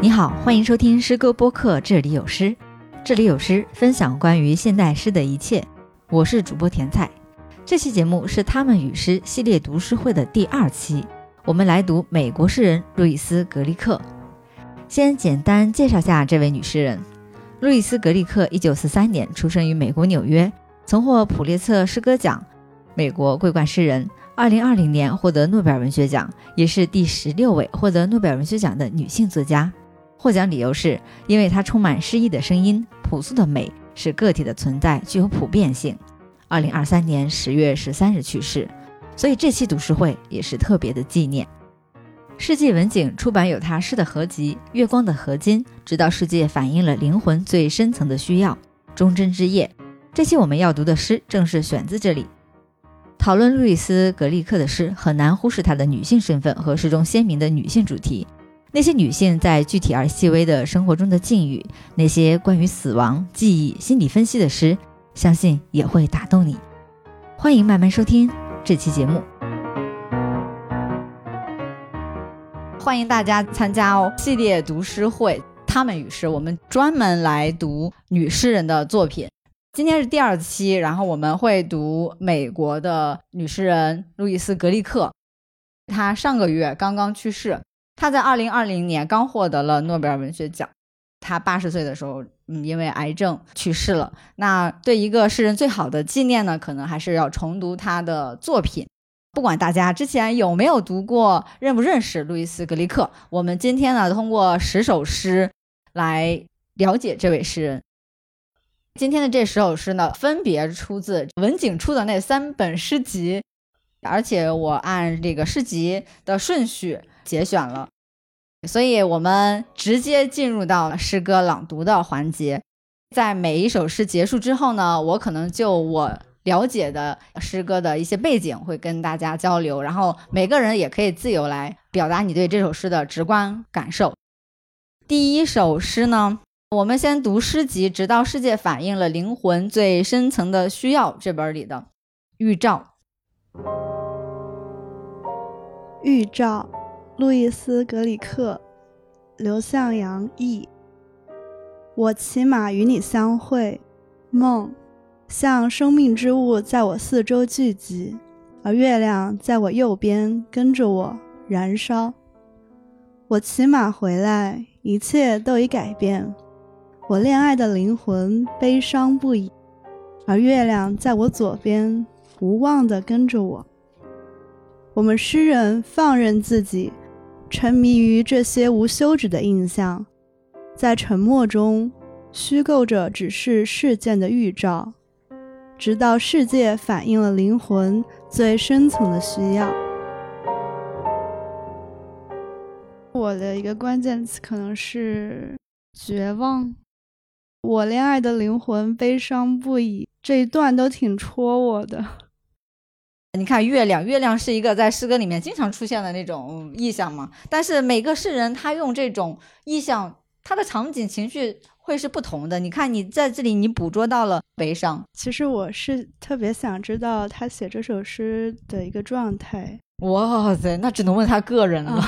你好，欢迎收听诗歌播客，这里有诗，这里有诗，分享关于现代诗的一切。我是主播甜菜。这期节目是他们与诗系列读诗会的第二期，我们来读美国诗人路易斯·格利克。先简单介绍下这位女诗人。路易斯·格利克，一九四三年出生于美国纽约，曾获普列策诗歌奖，美国桂冠诗人。二零二零年获得诺贝尔文学奖，也是第十六位获得诺贝尔文学奖的女性作家。获奖理由是因为她充满诗意的声音，朴素的美使个体的存在具有普遍性。二零二三年十月十三日去世，所以这期读书会也是特别的纪念。世纪文景出版有他诗的合集《月光的合金》，直到世界反映了灵魂最深层的需要。忠贞之夜，这期我们要读的诗正是选自这里。讨论路易斯·格利克的诗，很难忽视他的女性身份和诗中鲜明的女性主题。那些女性在具体而细微的生活中的境遇，那些关于死亡、记忆、心理分析的诗，相信也会打动你。欢迎慢慢收听这期节目。欢迎大家参加哦！系列读诗会，他们与诗，我们专门来读女诗人的作品。今天是第二期，然后我们会读美国的女诗人路易斯·格利克。她上个月刚刚去世，他在二零二零年刚获得了诺贝尔文学奖。他八十岁的时候，嗯，因为癌症去世了。那对一个诗人最好的纪念呢，可能还是要重读他的作品。不管大家之前有没有读过，认不认识路易斯·格利克，我们今天呢，通过十首诗来了解这位诗人。今天的这十首诗呢，分别出自文景出的那三本诗集，而且我按这个诗集的顺序节选了，所以我们直接进入到诗歌朗读的环节。在每一首诗结束之后呢，我可能就我了解的诗歌的一些背景会跟大家交流，然后每个人也可以自由来表达你对这首诗的直观感受。第一首诗呢？我们先读诗集《直到世界反映了灵魂最深层的需要》这本里的预兆。预兆，路易斯·格里克，刘向阳译。我骑马与你相会，梦，像生命之物在我四周聚集，而月亮在我右边跟着我燃烧。我骑马回来，一切都已改变。我恋爱的灵魂悲伤不已，而月亮在我左边无望地跟着我。我们诗人放任自己，沉迷于这些无休止的印象，在沉默中虚构着只是事件的预兆，直到世界反映了灵魂最深层的需要。我的一个关键词可能是绝望。我恋爱的灵魂悲伤不已，这一段都挺戳我的。你看，月亮，月亮是一个在诗歌里面经常出现的那种意象嘛。但是每个诗人他用这种意象，他的场景情绪会是不同的。你看，你在这里你捕捉到了悲伤。其实我是特别想知道他写这首诗的一个状态。哇塞，那只能问他个人了。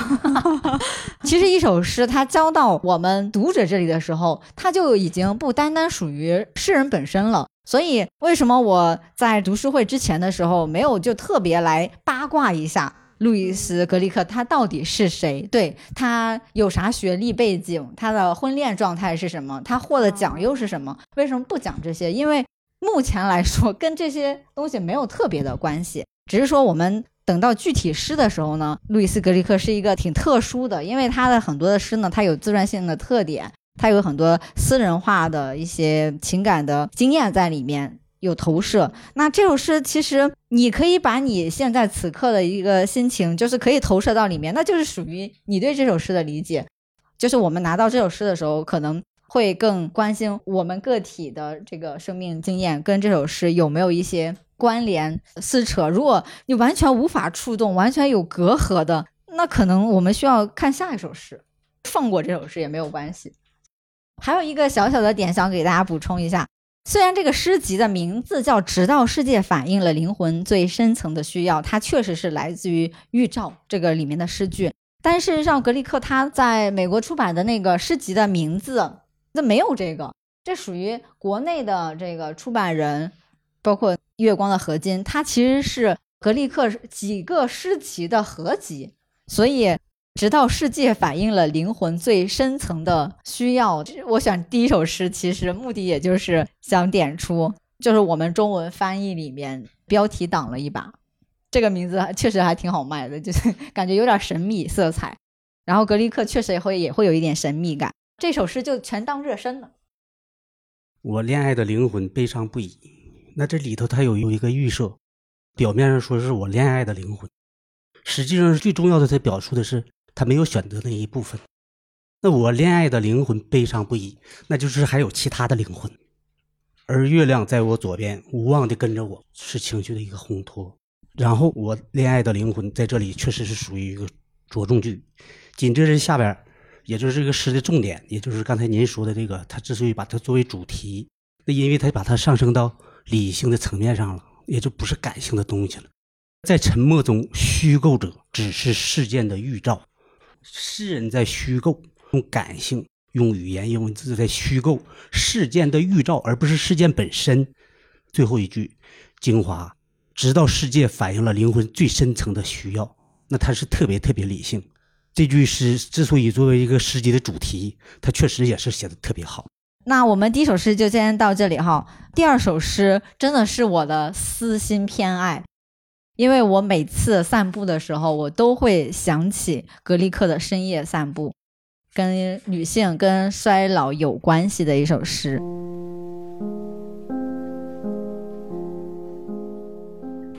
其实一首诗，它交到我们读者这里的时候，它就已经不单单属于诗人本身了。所以，为什么我在读书会之前的时候，没有就特别来八卦一下路易斯·格里克他到底是谁？对他有啥学历背景？他的婚恋状态是什么？他获的奖又是什么？为什么不讲这些？因为目前来说，跟这些东西没有特别的关系，只是说我们。等到具体诗的时候呢，路易斯·格里克是一个挺特殊的，因为他的很多的诗呢，它有自传性的特点，它有很多私人化的一些情感的经验在里面有投射。那这首诗其实你可以把你现在此刻的一个心情，就是可以投射到里面，那就是属于你对这首诗的理解。就是我们拿到这首诗的时候，可能会更关心我们个体的这个生命经验跟这首诗有没有一些。关联撕扯，如果你完全无法触动，完全有隔阂的，那可能我们需要看下一首诗，放过这首诗也没有关系。还有一个小小的点想给大家补充一下，虽然这个诗集的名字叫《直到世界反映了灵魂最深层的需要》，它确实是来自于《预兆》这个里面的诗句，但事实上，格里克他在美国出版的那个诗集的名字，那没有这个，这属于国内的这个出版人，包括月光的合金，它其实是格力克几个诗集的合集，所以。直到世界反映了灵魂最深层的需要。我选第一首诗，其实目的也就是想点出，就是我们中文翻译里面标题党了一把。这个名字确实还挺好卖的，就是 感觉有点神秘色彩。然后格力克确实也会也会有一点神秘感。这首诗就全当热身了。我恋爱的灵魂悲伤不已。那这里头它有有一个预设，表面上说是我恋爱的灵魂，实际上是最重要的，它表述的是。他没有选择那一部分，那我恋爱的灵魂悲伤不已，那就是还有其他的灵魂。而月亮在我左边，无望的跟着我，是情绪的一个烘托。然后我恋爱的灵魂在这里确实是属于一个着重句。紧接着下边，也就是这个诗的重点，也就是刚才您说的这个，他之所以把它作为主题，那因为他把它上升到理性的层面上了，也就不是感性的东西了。在沉默中，虚构者只是事件的预兆。诗人在虚构，用感性、用语言、用文字在虚构事件的预兆，而不是事件本身。最后一句精华，直到世界反映了灵魂最深层的需要，那它是特别特别理性。这句诗之所以作为一个诗集的主题，它确实也是写的特别好。那我们第一首诗就先到这里哈。第二首诗真的是我的私心偏爱。因为我每次散步的时候，我都会想起格力克的深夜散步，跟女性、跟衰老有关系的一首诗。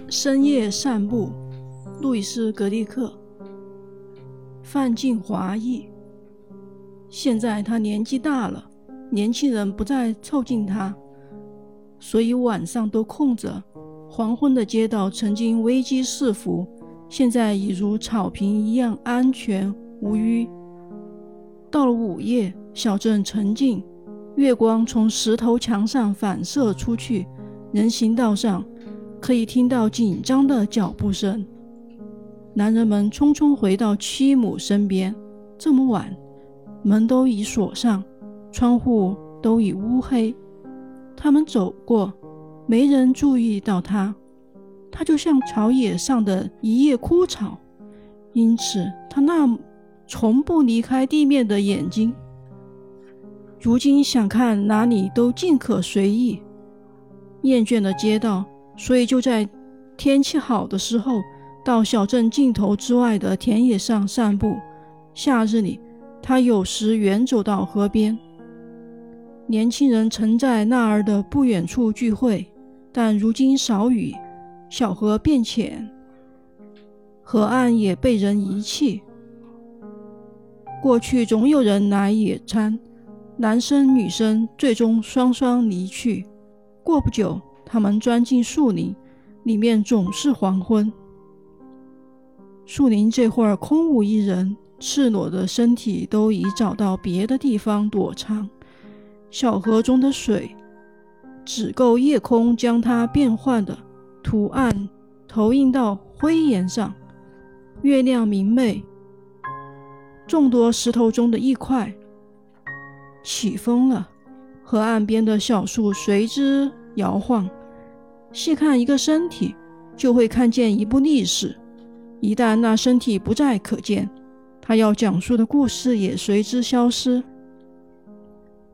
深夜散步，路易斯·格力克，范进华译。现在他年纪大了，年轻人不再凑近他，所以晚上都空着。黄昏的街道曾经危机四伏，现在已如草坪一样安全无虞。到了午夜，小镇沉静，月光从石头墙上反射出去，人行道上可以听到紧张的脚步声。男人们匆匆回到妻母身边。这么晚，门都已锁上，窗户都已乌黑。他们走过。没人注意到他，他就像草野上的一叶枯草，因此他那从不离开地面的眼睛，如今想看哪里都尽可随意。厌倦了街道，所以就在天气好的时候，到小镇尽头之外的田野上散步。夏日里，他有时远走到河边。年轻人曾在那儿的不远处聚会。但如今少雨，小河变浅，河岸也被人遗弃。过去总有人来野餐，男生女生最终双双离去。过不久，他们钻进树林，里面总是黄昏。树林这会儿空无一人，赤裸的身体都已找到别的地方躲藏。小河中的水。只够夜空将它变幻的图案投影到灰岩上。月亮明媚，众多石头中的一块起风了，河岸边的小树随之摇晃。细看一个身体，就会看见一部历史。一旦那身体不再可见，他要讲述的故事也随之消失。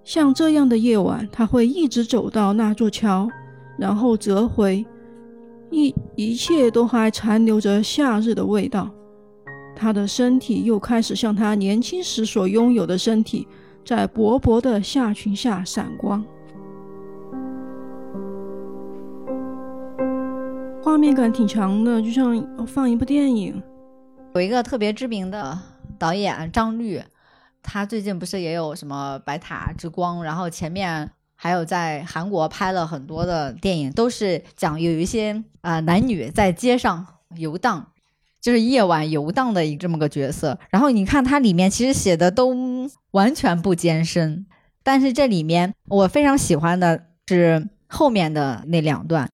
像这样的夜晚，他会一直走到那座桥，然后折回，一一切都还残留着夏日的味道。他的身体又开始像他年轻时所拥有的身体，在薄薄的夏裙下闪光。画面感挺强的，就像放一部电影。有一个特别知名的导演张律。他最近不是也有什么《白塔之光》，然后前面还有在韩国拍了很多的电影，都是讲有一些啊男女在街上游荡，就是夜晚游荡的一这么个角色。然后你看它里面其实写的都完全不艰深，但是这里面我非常喜欢的是后面的那两段。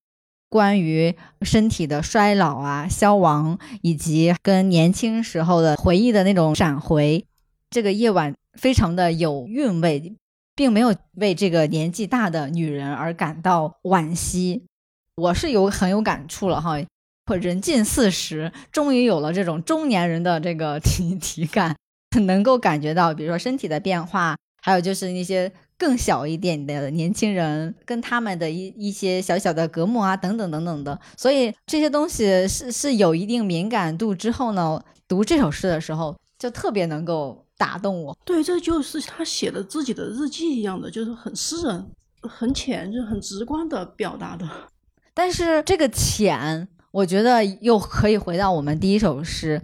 关于身体的衰老啊、消亡，以及跟年轻时候的回忆的那种闪回。这个夜晚非常的有韵味，并没有为这个年纪大的女人而感到惋惜。我是有很有感触了哈，我人近四十，终于有了这种中年人的这个体 体感，能够感觉到，比如说身体的变化，还有就是那些。更小一点的年轻人跟他们的一一些小小的隔膜啊，等等等等的，所以这些东西是是有一定敏感度之后呢，读这首诗的时候就特别能够打动我。对，这就是他写的自己的日记一样的，就是很私人、很浅，就很直观的表达的。但是这个浅，我觉得又可以回到我们第一首诗，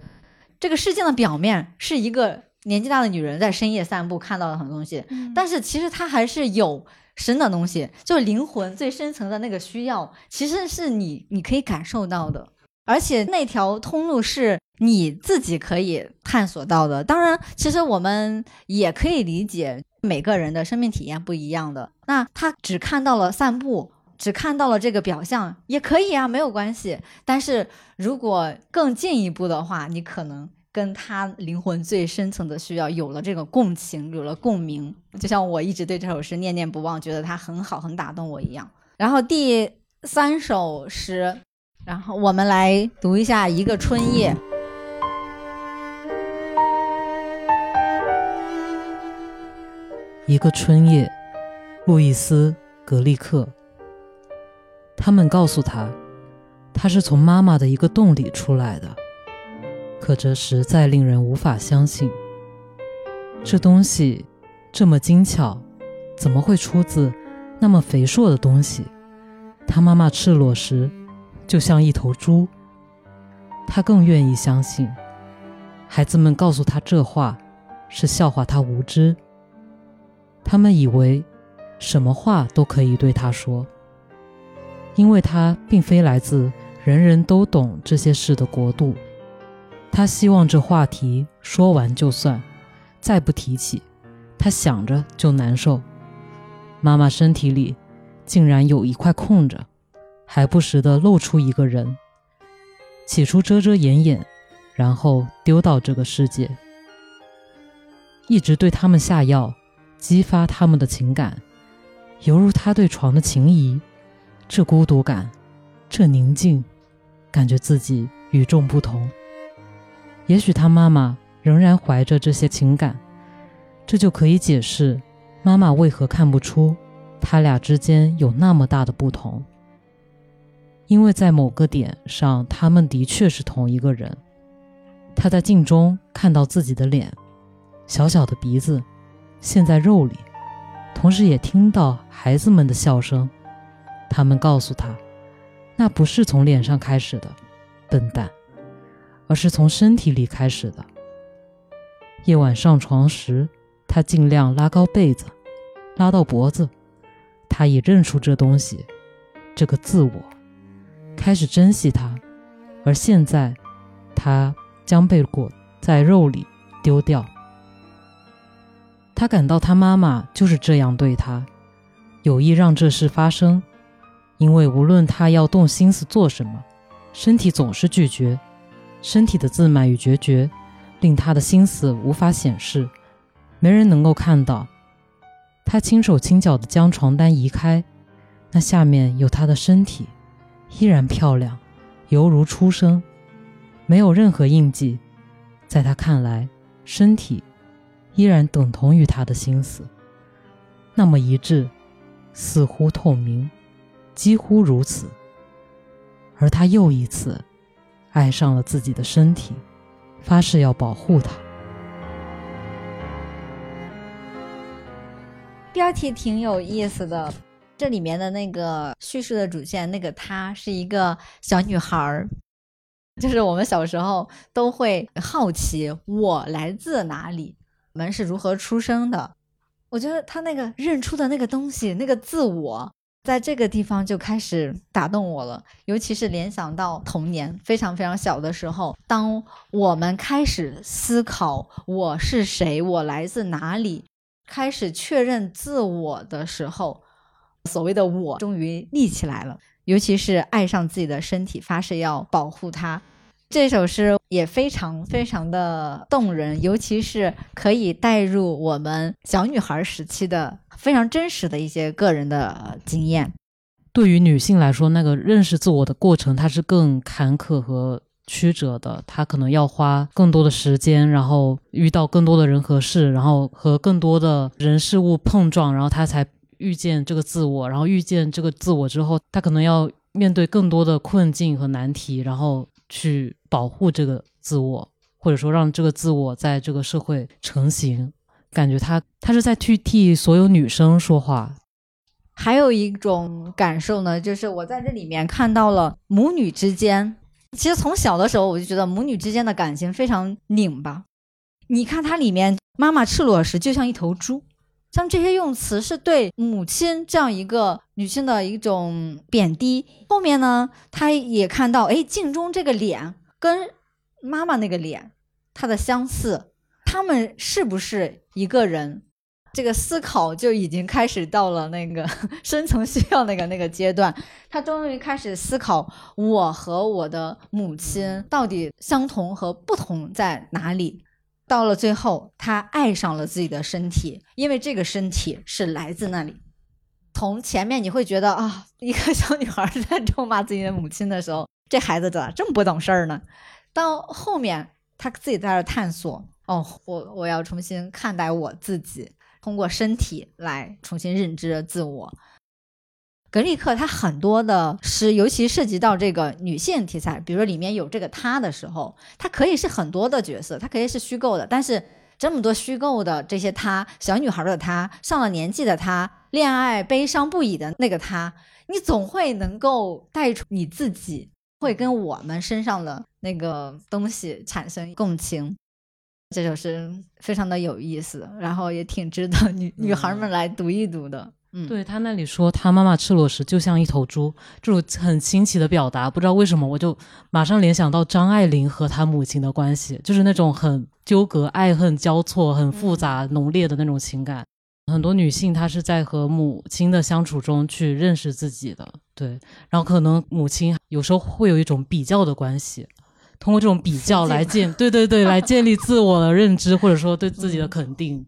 这个事件的表面是一个。年纪大的女人在深夜散步，看到了很多东西，但是其实她还是有深的东西，就灵魂最深层的那个需要，其实是你你可以感受到的，而且那条通路是你自己可以探索到的。当然，其实我们也可以理解每个人的生命体验不一样的，那他只看到了散步，只看到了这个表象，也可以啊，没有关系。但是如果更进一步的话，你可能。跟他灵魂最深层的需要有了这个共情，有了共鸣，就像我一直对这首诗念念不忘，觉得它很好，很打动我一样。然后第三首诗，然后我们来读一下《一个春夜》。一个春夜，路易斯·格利克。他们告诉他，他是从妈妈的一个洞里出来的。可这实在令人无法相信。这东西这么精巧，怎么会出自那么肥硕的东西？他妈妈赤裸时，就像一头猪。他更愿意相信，孩子们告诉他这话，是笑话他无知。他们以为，什么话都可以对他说，因为他并非来自人人都懂这些事的国度。他希望这话题说完就算，再不提起，他想着就难受。妈妈身体里竟然有一块空着，还不时地露出一个人。起初遮遮掩掩，然后丢到这个世界，一直对他们下药，激发他们的情感，犹如他对床的情谊。这孤独感，这宁静，感觉自己与众不同。也许他妈妈仍然怀着这些情感，这就可以解释妈妈为何看不出他俩之间有那么大的不同。因为在某个点上，他们的确是同一个人。他在镜中看到自己的脸，小小的鼻子陷在肉里，同时也听到孩子们的笑声。他们告诉他，那不是从脸上开始的，笨蛋。而是从身体里开始的。夜晚上床时，他尽量拉高被子，拉到脖子。他已认出这东西，这个自我，开始珍惜它。而现在，它将被裹在肉里丢掉。他感到他妈妈就是这样对他，有意让这事发生，因为无论他要动心思做什么，身体总是拒绝。身体的自满与决绝，令他的心思无法显示，没人能够看到。他轻手轻脚地将床单移开，那下面有他的身体，依然漂亮，犹如初生，没有任何印记。在他看来，身体依然等同于他的心思，那么一致，似乎透明，几乎如此。而他又一次。爱上了自己的身体，发誓要保护它。标题挺有意思的，这里面的那个叙事的主线，那个她是一个小女孩儿，就是我们小时候都会好奇我来自哪里，们是如何出生的。我觉得他那个认出的那个东西，那个自我。在这个地方就开始打动我了，尤其是联想到童年非常非常小的时候，当我们开始思考我是谁，我来自哪里，开始确认自我的时候，所谓的我终于立起来了。尤其是爱上自己的身体，发誓要保护它。这首诗也非常非常的动人，尤其是可以带入我们小女孩时期的非常真实的一些个人的经验。对于女性来说，那个认识自我的过程，它是更坎坷和曲折的。她可能要花更多的时间，然后遇到更多的人和事，然后和更多的人事物碰撞，然后她才遇见这个自我。然后遇见这个自我之后，她可能要面对更多的困境和难题，然后去保护这个自我，或者说让这个自我在这个社会成型。感觉他他是在去替所有女生说话。还有一种感受呢，就是我在这里面看到了母女之间。其实从小的时候我就觉得母女之间的感情非常拧巴。你看它里面，妈妈赤裸时就像一头猪，像这些用词是对母亲这样一个女性的一种贬低。后面呢，他也看到，哎，镜中这个脸跟妈妈那个脸，它的相似，他们是不是一个人？这个思考就已经开始到了那个 深层需要那个那个阶段，他终于开始思考我和我的母亲到底相同和不同在哪里。到了最后，他爱上了自己的身体，因为这个身体是来自那里。从前面你会觉得啊，一个小女孩在咒骂自己的母亲的时候，这孩子咋这么不懂事儿呢？到后面他自己在这探索，哦，我我要重新看待我自己。通过身体来重新认知自我。格力克他很多的诗，尤其涉及到这个女性题材，比如说里面有这个她的时候，它可以是很多的角色，它可以是虚构的。但是这么多虚构的这些她，小女孩的她，上了年纪的她，恋爱悲伤不已的那个她，你总会能够带出你自己，会跟我们身上的那个东西产生共情。这首诗非常的有意思，然后也挺值得女女孩们来读一读的。嗯，对他那里说他妈妈赤裸时就像一头猪，这种很新奇的表达，不知道为什么我就马上联想到张爱玲和她母亲的关系，就是那种很纠葛、爱恨交错、很复杂、浓烈的那种情感。很多女性她是在和母亲的相处中去认识自己的，对，然后可能母亲有时候会有一种比较的关系。通过这种比较来建，对对对，来建立自我的认知，或者说对自己的肯定。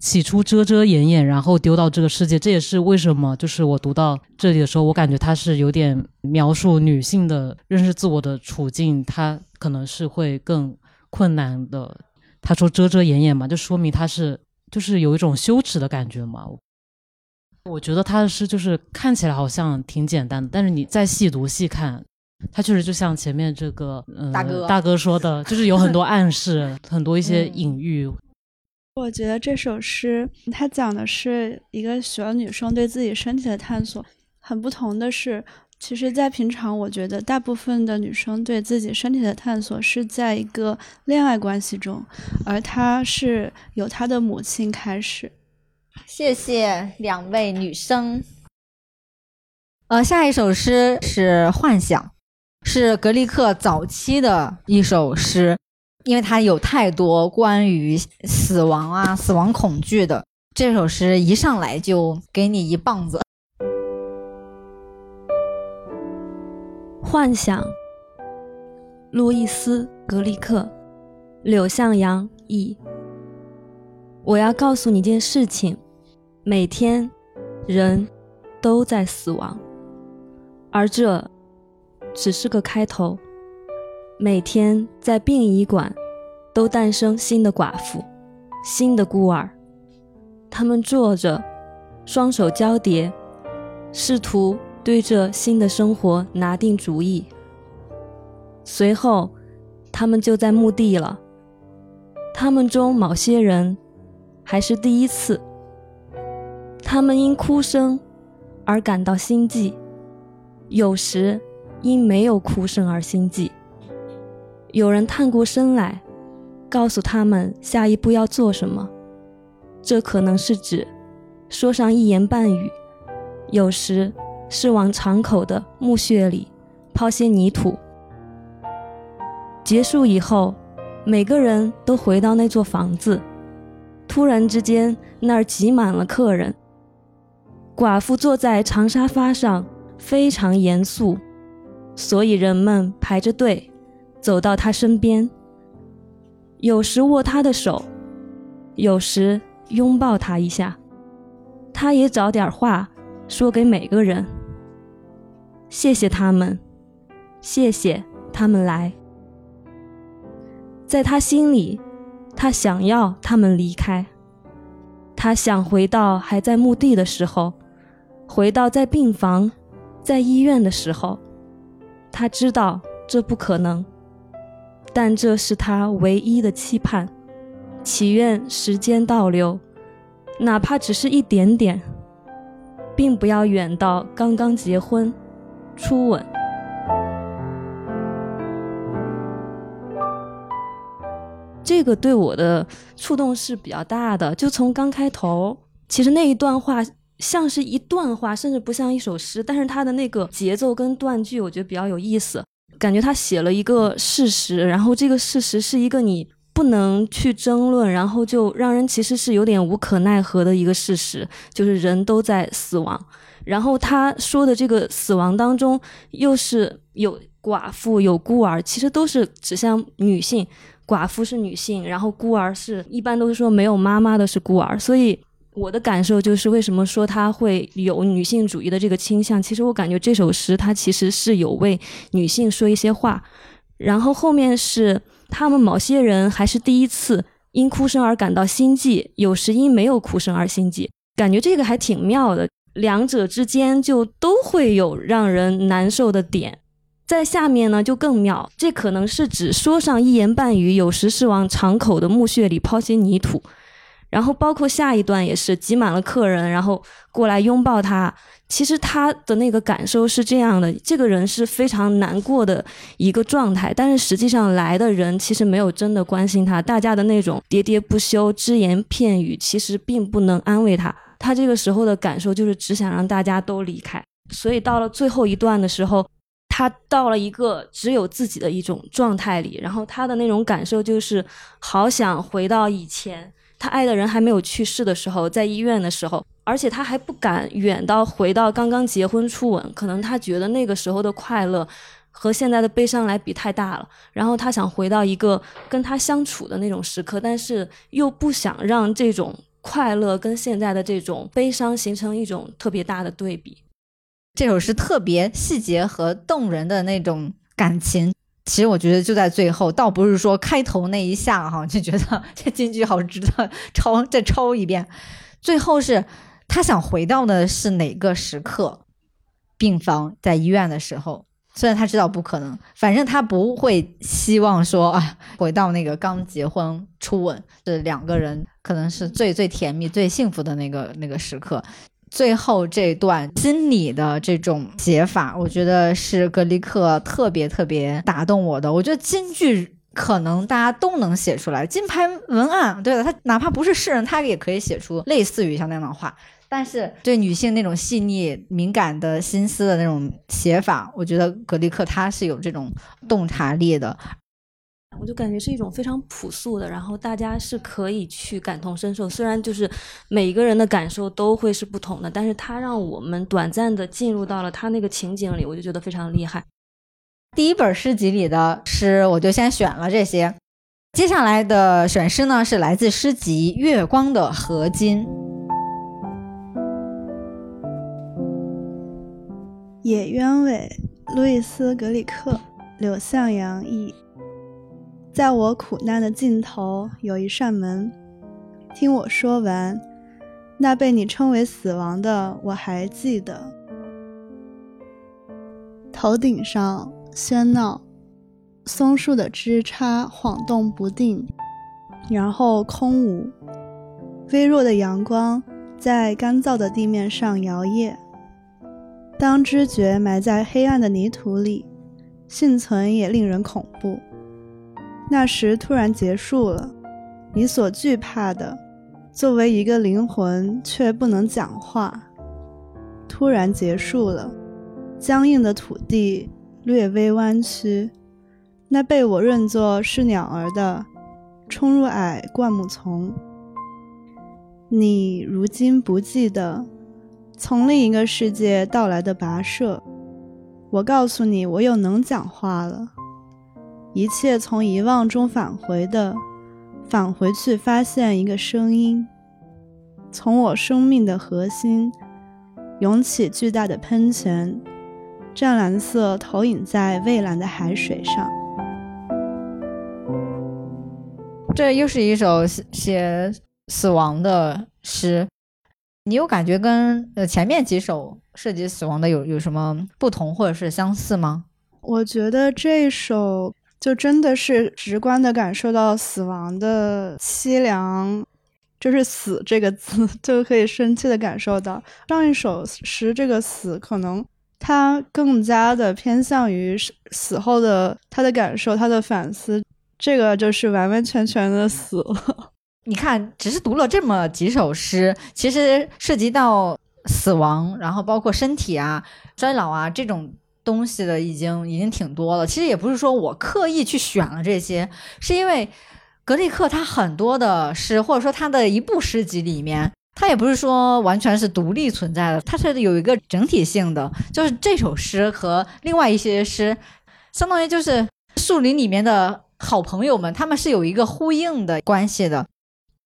起初遮遮掩掩，然后丢到这个世界，这也是为什么，就是我读到这里的时候，我感觉他是有点描述女性的认识自我的处境，她可能是会更困难的。他说遮遮掩掩嘛，就说明他是就是有一种羞耻的感觉嘛。我觉得他的诗就是看起来好像挺简单的，但是你再细读细看。他确实就像前面这个大哥大哥说的，就是有很多暗示，很多一些隐喻。我觉得这首诗它讲的是一个小女生对自己身体的探索。很不同的是，其实，在平常，我觉得大部分的女生对自己身体的探索是在一个恋爱关系中，而她是由她的母亲开始。谢谢两位女生。呃，下一首诗是《幻想》。是格力克早期的一首诗，因为他有太多关于死亡啊、死亡恐惧的。这首诗一上来就给你一棒子。幻想，路易斯·格里克，柳向阳译。我要告诉你件事情：每天，人都在死亡，而这。只是个开头。每天在殡仪馆，都诞生新的寡妇，新的孤儿。他们坐着，双手交叠，试图对这新的生活拿定主意。随后，他们就在墓地了。他们中某些人还是第一次。他们因哭声而感到心悸，有时。因没有哭声而心悸。有人探过身来，告诉他们下一步要做什么。这可能是指说上一言半语，有时是往敞口的墓穴里抛些泥土。结束以后，每个人都回到那座房子。突然之间，那儿挤满了客人。寡妇坐在长沙发上。非常严肃，所以人们排着队走到他身边，有时握他的手，有时拥抱他一下。他也找点话说给每个人，谢谢他们，谢谢他们来。在他心里，他想要他们离开，他想回到还在墓地的时候，回到在病房、在医院的时候。他知道这不可能，但这是他唯一的期盼，祈愿时间倒流。哪怕只是一点点，并不要远到刚刚结婚、初吻。这个对我的触动是比较大的。就从刚开头，其实那一段话像是一段话，甚至不像一首诗，但是它的那个节奏跟断句，我觉得比较有意思。感觉他写了一个事实，然后这个事实是一个你。不能去争论，然后就让人其实是有点无可奈何的一个事实，就是人都在死亡。然后他说的这个死亡当中，又是有寡妇有孤儿，其实都是指向女性。寡妇是女性，然后孤儿是一般都是说没有妈妈的是孤儿。所以我的感受就是，为什么说他会有女性主义的这个倾向？其实我感觉这首诗它其实是有为女性说一些话。然后后面是。他们某些人还是第一次因哭声而感到心悸，有时因没有哭声而心悸，感觉这个还挺妙的。两者之间就都会有让人难受的点。在下面呢就更妙，这可能是指说上一言半语，有时是往敞口的墓穴里抛些泥土。然后包括下一段也是挤满了客人，然后过来拥抱他。其实他的那个感受是这样的：这个人是非常难过的一个状态，但是实际上来的人其实没有真的关心他。大家的那种喋喋不休、只言片语，其实并不能安慰他。他这个时候的感受就是只想让大家都离开。所以到了最后一段的时候，他到了一个只有自己的一种状态里，然后他的那种感受就是好想回到以前。他爱的人还没有去世的时候，在医院的时候，而且他还不敢远到回到刚刚结婚初吻，可能他觉得那个时候的快乐和现在的悲伤来比太大了。然后他想回到一个跟他相处的那种时刻，但是又不想让这种快乐跟现在的这种悲伤形成一种特别大的对比。这首诗特别细节和动人的那种感情。其实我觉得就在最后，倒不是说开头那一下哈，就觉得这京剧好值得抄再抄一遍。最后是他想回到的是哪个时刻？病房在医院的时候，虽然他知道不可能，反正他不会希望说啊，回到那个刚结婚初吻是两个人可能是最最甜蜜、最幸福的那个那个时刻。最后这段心理的这种写法，我觉得是格里克特别特别打动我的。我觉得京剧可能大家都能写出来，金牌文案，对的，他哪怕不是诗人，他也可以写出类似于像那样的话。但是对女性那种细腻敏感的心思的那种写法，我觉得格里克他是有这种洞察力的。我就感觉是一种非常朴素的，然后大家是可以去感同身受。虽然就是每一个人的感受都会是不同的，但是他让我们短暂的进入到了他那个情景里，我就觉得非常厉害。第一本诗集里的诗，我就先选了这些。接下来的选诗呢，是来自诗集《月光的合金》。野鸢尾，路易斯·格里克，柳向阳译。在我苦难的尽头有一扇门，听我说完，那被你称为死亡的我还记得。头顶上喧闹，松树的枝杈晃动不定，然后空无。微弱的阳光在干燥的地面上摇曳。当知觉埋在黑暗的泥土里，幸存也令人恐怖。那时突然结束了，你所惧怕的，作为一个灵魂却不能讲话。突然结束了，僵硬的土地略微弯曲，那被我认作是鸟儿的，冲入矮灌木丛。你如今不记得从另一个世界到来的跋涉，我告诉你，我又能讲话了。一切从遗忘中返回的，返回去发现一个声音，从我生命的核心涌起巨大的喷泉，湛蓝色投影在蔚蓝的海水上。这又是一首写写死亡的诗，你有感觉跟呃前面几首涉及死亡的有有什么不同或者是相似吗？我觉得这首就真的是直观的感受到死亡的凄凉，就是“死”这个字 就可以深切的感受到。上一首诗这个“死”可能它更加的偏向于死后的他的感受、他的反思。这个就是完完全全的死了。你看，只是读了这么几首诗，其实涉及到死亡，然后包括身体啊、衰老啊这种东西的，已经已经挺多了。其实也不是说我刻意去选了这些，是因为格里克他很多的诗，或者说他的一部诗集里面，他也不是说完全是独立存在的，它是有一个整体性的，就是这首诗和另外一些诗，相当于就是树林里面的。好朋友们，他们是有一个呼应的关系的。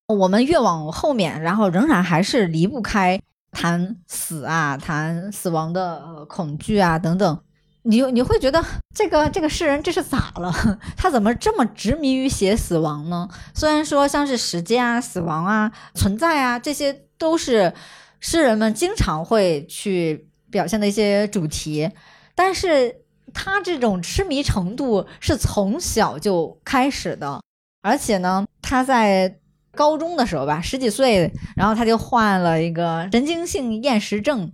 我们越往后面，然后仍然还是离不开谈死啊，谈死亡的恐惧啊等等。你你会觉得这个这个诗人这是咋了？他怎么这么执迷于写死亡呢？虽然说像是时间啊、死亡啊、存在啊，这些都是诗人们经常会去表现的一些主题，但是。他这种痴迷程度是从小就开始的，而且呢，他在高中的时候吧，十几岁，然后他就患了一个神经性厌食症，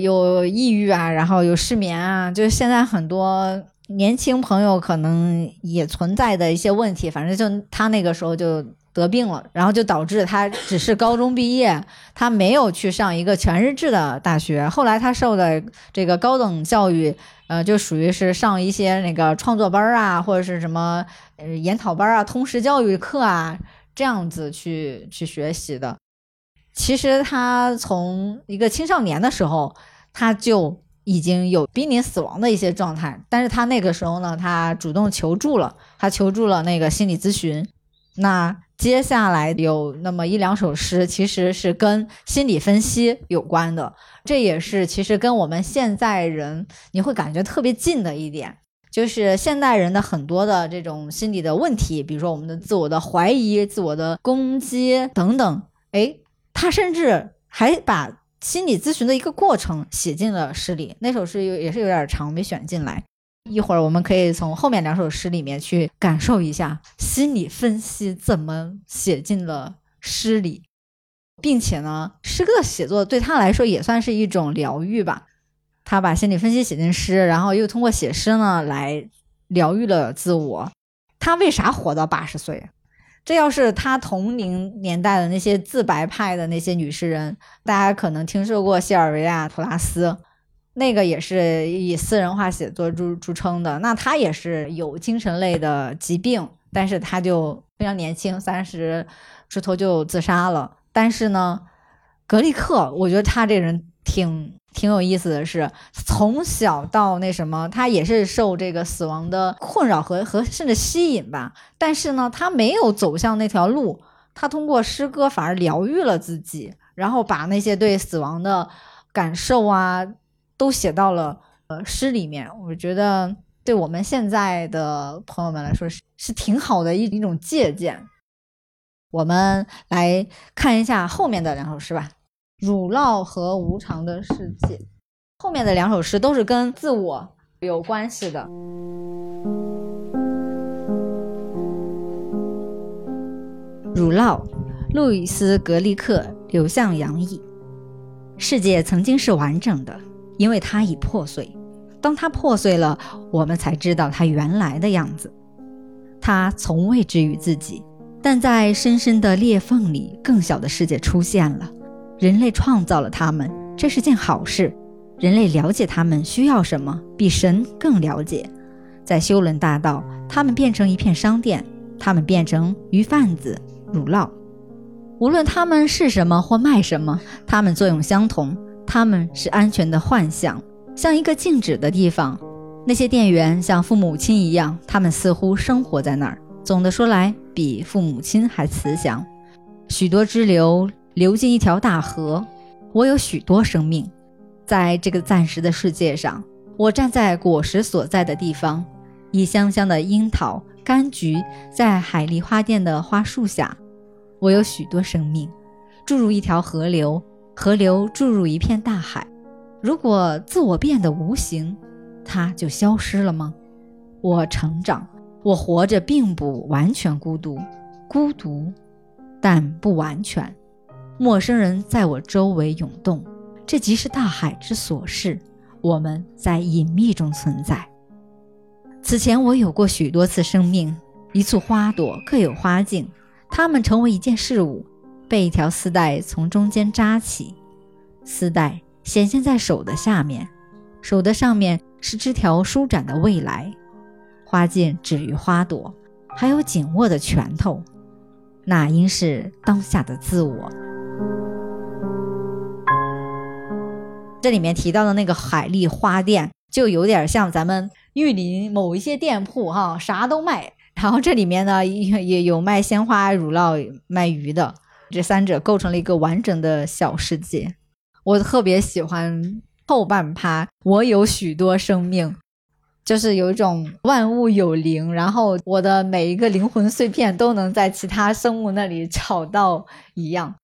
有抑郁啊，然后有失眠啊，就是现在很多年轻朋友可能也存在的一些问题。反正就他那个时候就得病了，然后就导致他只是高中毕业，他没有去上一个全日制的大学。后来他受的这个高等教育。呃，就属于是上一些那个创作班啊，或者是什么呃研讨班啊、通识教育课啊，这样子去去学习的。其实他从一个青少年的时候，他就已经有濒临死亡的一些状态，但是他那个时候呢，他主动求助了，他求助了那个心理咨询。那接下来有那么一两首诗，其实是跟心理分析有关的。这也是其实跟我们现在人你会感觉特别近的一点，就是现代人的很多的这种心理的问题，比如说我们的自我的怀疑、自我的攻击等等。哎，他甚至还把心理咨询的一个过程写进了诗里。那首诗有也是有点长，没选进来。一会儿我们可以从后面两首诗里面去感受一下心理分析怎么写进了诗里。并且呢，诗歌的写作对他来说也算是一种疗愈吧。他把心理分析写进诗，然后又通过写诗呢来疗愈了自我。他为啥活到八十岁？这要是他同龄年代的那些自白派的那些女诗人，大家可能听说过西尔维亚·图拉斯，那个也是以私人化写作著著称的。那他也是有精神类的疾病，但是他就非常年轻，三十出头就自杀了。但是呢，格力克，我觉得他这人挺挺有意思的是，从小到那什么，他也是受这个死亡的困扰和和甚至吸引吧。但是呢，他没有走向那条路，他通过诗歌反而疗愈了自己，然后把那些对死亡的感受啊，都写到了呃诗里面。我觉得对我们现在的朋友们来说是是挺好的一一种借鉴。我们来看一下后面的两首诗吧，《乳酪和无常的世界》。后面的两首诗都是跟自我有关系的。乳酪，路易斯·格利克，流向洋译。世界曾经是完整的，因为它已破碎。当它破碎了，我们才知道它原来的样子。它从未治愈自己。但在深深的裂缝里，更小的世界出现了。人类创造了他们，这是件好事。人类了解他们需要什么，比神更了解。在修伦大道，他们变成一片商店，他们变成鱼贩子、乳酪。无论他们是什么或卖什么，他们作用相同。他们是安全的幻想，像一个静止的地方。那些店员像父母亲一样，他们似乎生活在那儿。总的说来，比父母亲还慈祥。许多支流流进一条大河。我有许多生命，在这个暂时的世界上，我站在果实所在的地方，一箱箱的樱桃、柑橘，在海丽花店的花树下。我有许多生命，注入一条河流，河流注入一片大海。如果自我变得无形，它就消失了吗？我成长，我活着，并不完全孤独，孤独，但不完全。陌生人在我周围涌动，这即是大海之所事。我们在隐秘中存在。此前我有过许多次生命，一簇花朵各有花茎，它们成为一件事物，被一条丝带从中间扎起，丝带显现在手的下面，手的上面是枝条舒展的未来，花茎止于花朵，还有紧握的拳头，那应是当下的自我。这里面提到的那个海丽花店，就有点像咱们玉林某一些店铺哈，啥都卖。然后这里面呢，也有卖鲜花、乳酪、卖鱼的，这三者构成了一个完整的小世界。我特别喜欢后半趴，我有许多生命，就是有一种万物有灵，然后我的每一个灵魂碎片都能在其他生物那里 找到一样。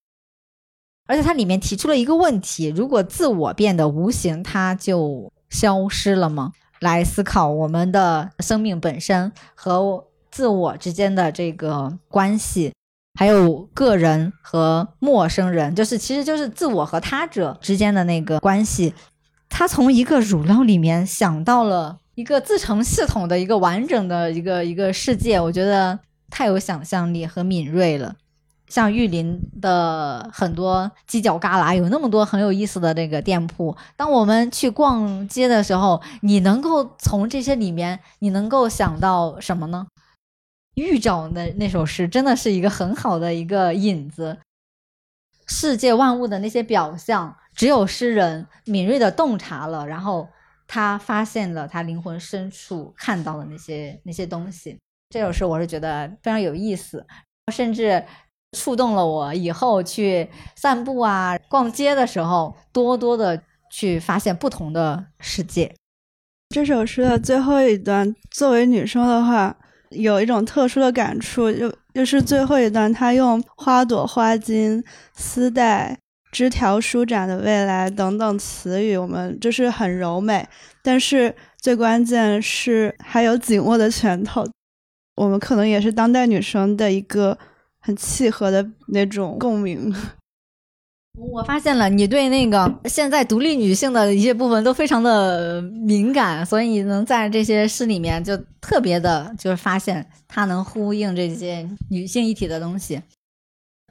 而且它里面提出了一个问题：如果自我变得无形，它就消失了吗？来思考我们的生命本身和自我之间的这个关系，还有个人和陌生人，就是其实就是自我和他者之间的那个关系。他从一个乳酪里面想到了一个自成系统的一个完整的一个一个世界，我觉得太有想象力和敏锐了。像玉林的很多犄角旮旯，有那么多很有意思的这个店铺。当我们去逛街的时候，你能够从这些里面，你能够想到什么呢？玉照的那首诗真的是一个很好的一个引子。世界万物的那些表象，只有诗人敏锐的洞察了，然后他发现了他灵魂深处看到的那些那些东西。这首诗我是觉得非常有意思，甚至。触动了我，以后去散步啊、逛街的时候，多多的去发现不同的世界。这首诗的最后一段，作为女生的话，有一种特殊的感触，就就是最后一段，她用花朵、花茎、丝带、枝条舒展的未来等等词语，我们就是很柔美，但是最关键是还有紧握的拳头。我们可能也是当代女生的一个。很契合的那种共鸣。我发现了，你对那个现在独立女性的一些部分都非常的敏感，所以你能在这些诗里面就特别的，就是发现它能呼应这些女性一体的东西。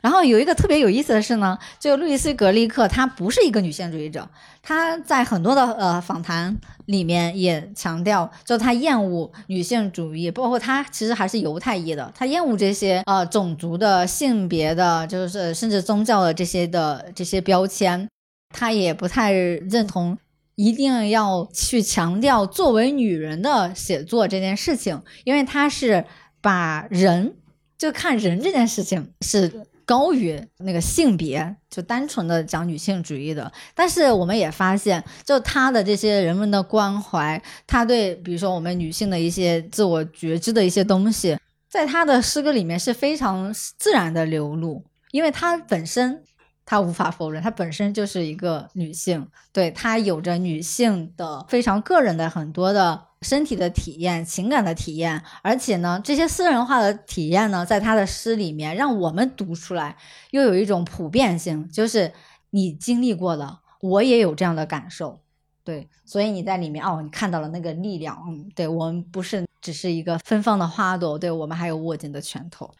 然后有一个特别有意思的是呢，就路易斯·格利克，他不是一个女性主义者，他在很多的呃访谈里面也强调，就他厌恶女性主义，包括他其实还是犹太裔的，他厌恶这些呃种族的、性别的，就是甚至宗教的这些的这些标签，他也不太认同一定要去强调作为女人的写作这件事情，因为他是把人就看人这件事情是。高于那个性别，就单纯的讲女性主义的。但是我们也发现，就他的这些人们的关怀，他对比如说我们女性的一些自我觉知的一些东西，在他的诗歌里面是非常自然的流露，因为他本身。她无法否认，她本身就是一个女性，对她有着女性的非常个人的很多的身体的体验、情感的体验，而且呢，这些私人化的体验呢，在他的诗里面让我们读出来，又有一种普遍性，就是你经历过的，我也有这样的感受，对，所以你在里面哦，你看到了那个力量，嗯，对我们不是只是一个芬芳的花朵，对我们还有握紧的拳头。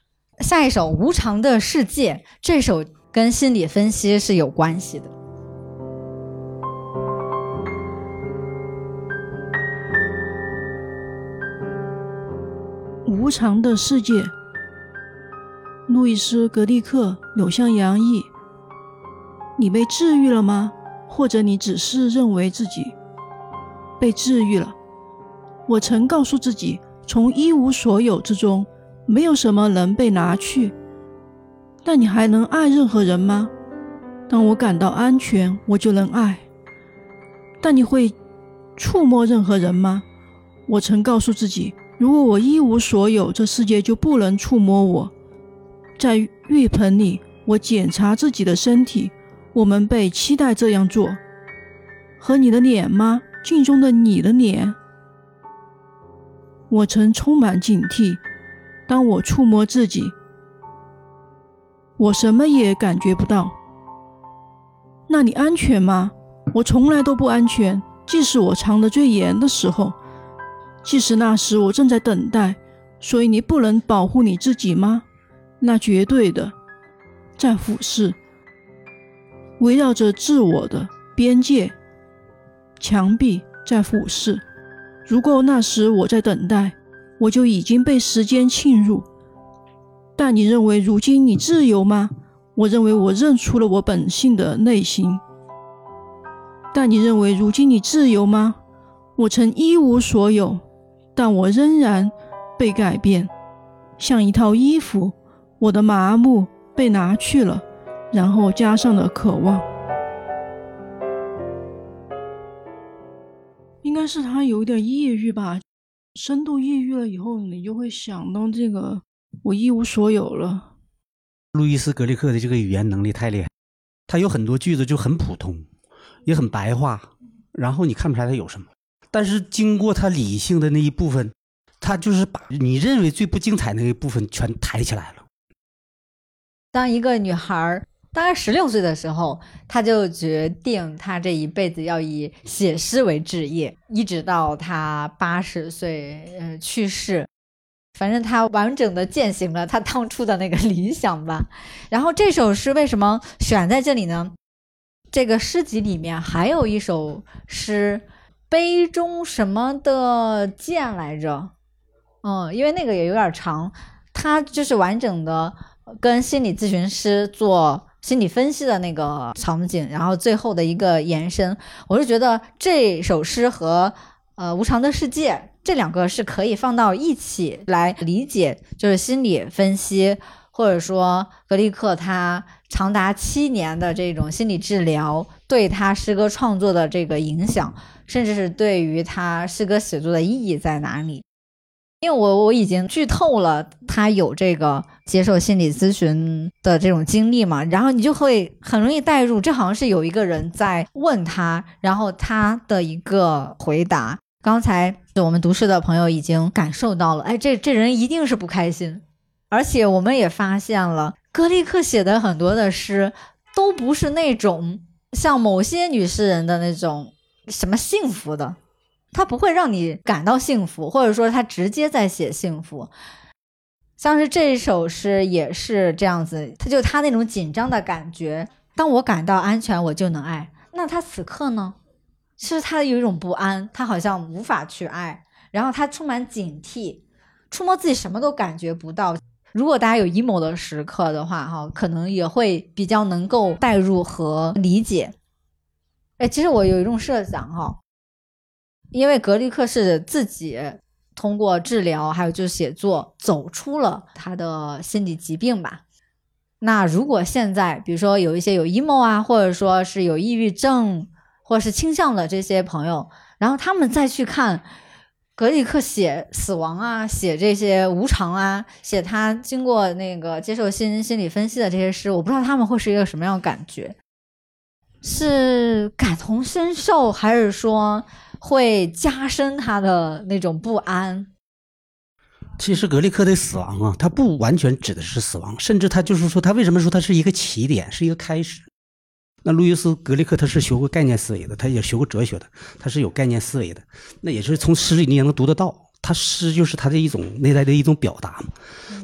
下一首《无常的世界》，这首。跟心理分析是有关系的。无常的世界，路易斯·格利克，柳向洋译。你被治愈了吗？或者你只是认为自己被治愈了。我曾告诉自己，从一无所有之中，没有什么能被拿去。但你还能爱任何人吗？当我感到安全，我就能爱。但你会触摸任何人吗？我曾告诉自己，如果我一无所有，这世界就不能触摸我。在浴盆里，我检查自己的身体。我们被期待这样做。和你的脸吗？镜中的你的脸。我曾充满警惕。当我触摸自己，我什么也感觉不到。那你安全吗？我从来都不安全，即使我藏得最严的时候，即使那时我正在等待。所以你不能保护你自己吗？那绝对的，在俯视，围绕着自我的边界墙壁在俯视。如果那时我在等待，我就已经被时间侵入。但你认为如今你自由吗？我认为我认出了我本性的内心。但你认为如今你自由吗？我曾一无所有，但我仍然被改变，像一套衣服。我的麻木被拿去了，然后加上了渴望。应该是他有点抑郁吧，深度抑郁了以后，你就会想到这个，我一无所有了。路易斯·格里克的这个语言能力太厉害，他有很多句子就很普通，也很白话，然后你看不出来他有什么，但是经过他理性的那一部分，他就是把你认为最不精彩那一部分全抬起来了。当一个女孩儿大概十六岁的时候，她就决定她这一辈子要以写诗为职业，一直到她八十岁呃去世。反正她完整的践行了她当初的那个理想吧。然后这首诗为什么选在这里呢？这个诗集里面还有一首诗，杯中什么的剑来着？嗯，因为那个也有点长，它就是完整的。跟心理咨询师做心理分析的那个场景，然后最后的一个延伸，我是觉得这首诗和呃无常的世界这两个是可以放到一起来理解，就是心理分析，或者说格力克他长达七年的这种心理治疗对他诗歌创作的这个影响，甚至是对于他诗歌写作的意义在哪里。因为我我已经剧透了，他有这个接受心理咨询的这种经历嘛，然后你就会很容易带入，这好像是有一个人在问他，然后他的一个回答。刚才我们读诗的朋友已经感受到了，哎，这这人一定是不开心，而且我们也发现了，格里克写的很多的诗都不是那种像某些女诗人的那种什么幸福的。他不会让你感到幸福，或者说他直接在写幸福，像是这一首诗也是这样子，他就他那种紧张的感觉。当我感到安全，我就能爱。那他此刻呢？其实他有一种不安，他好像无法去爱，然后他充满警惕，触摸自己什么都感觉不到。如果大家有 emo 的时刻的话，哈，可能也会比较能够代入和理解。哎，其实我有一种设想，哈。因为格里克是自己通过治疗，还有就是写作，走出了他的心理疾病吧。那如果现在，比如说有一些有 emo 啊，或者说是有抑郁症，或者是倾向的这些朋友，然后他们再去看格里克写死亡啊，写这些无常啊，写他经过那个接受心心理分析的这些诗，我不知道他们会是一个什么样的感觉，是感同身受，还是说？会加深他的那种不安。其实格里克的死亡啊，他不完全指的是死亡，甚至他就是说，他为什么说他是一个起点，是一个开始？那路易斯·格里克他是学过概念思维的，他也学过哲学的，他是有概念思维的。那也是从诗里你也能读得到，他诗就是他的一种内在的一种表达嘛。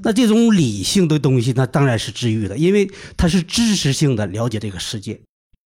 那这种理性的东西，那当然是治愈的，因为他是知识性的了解这个世界。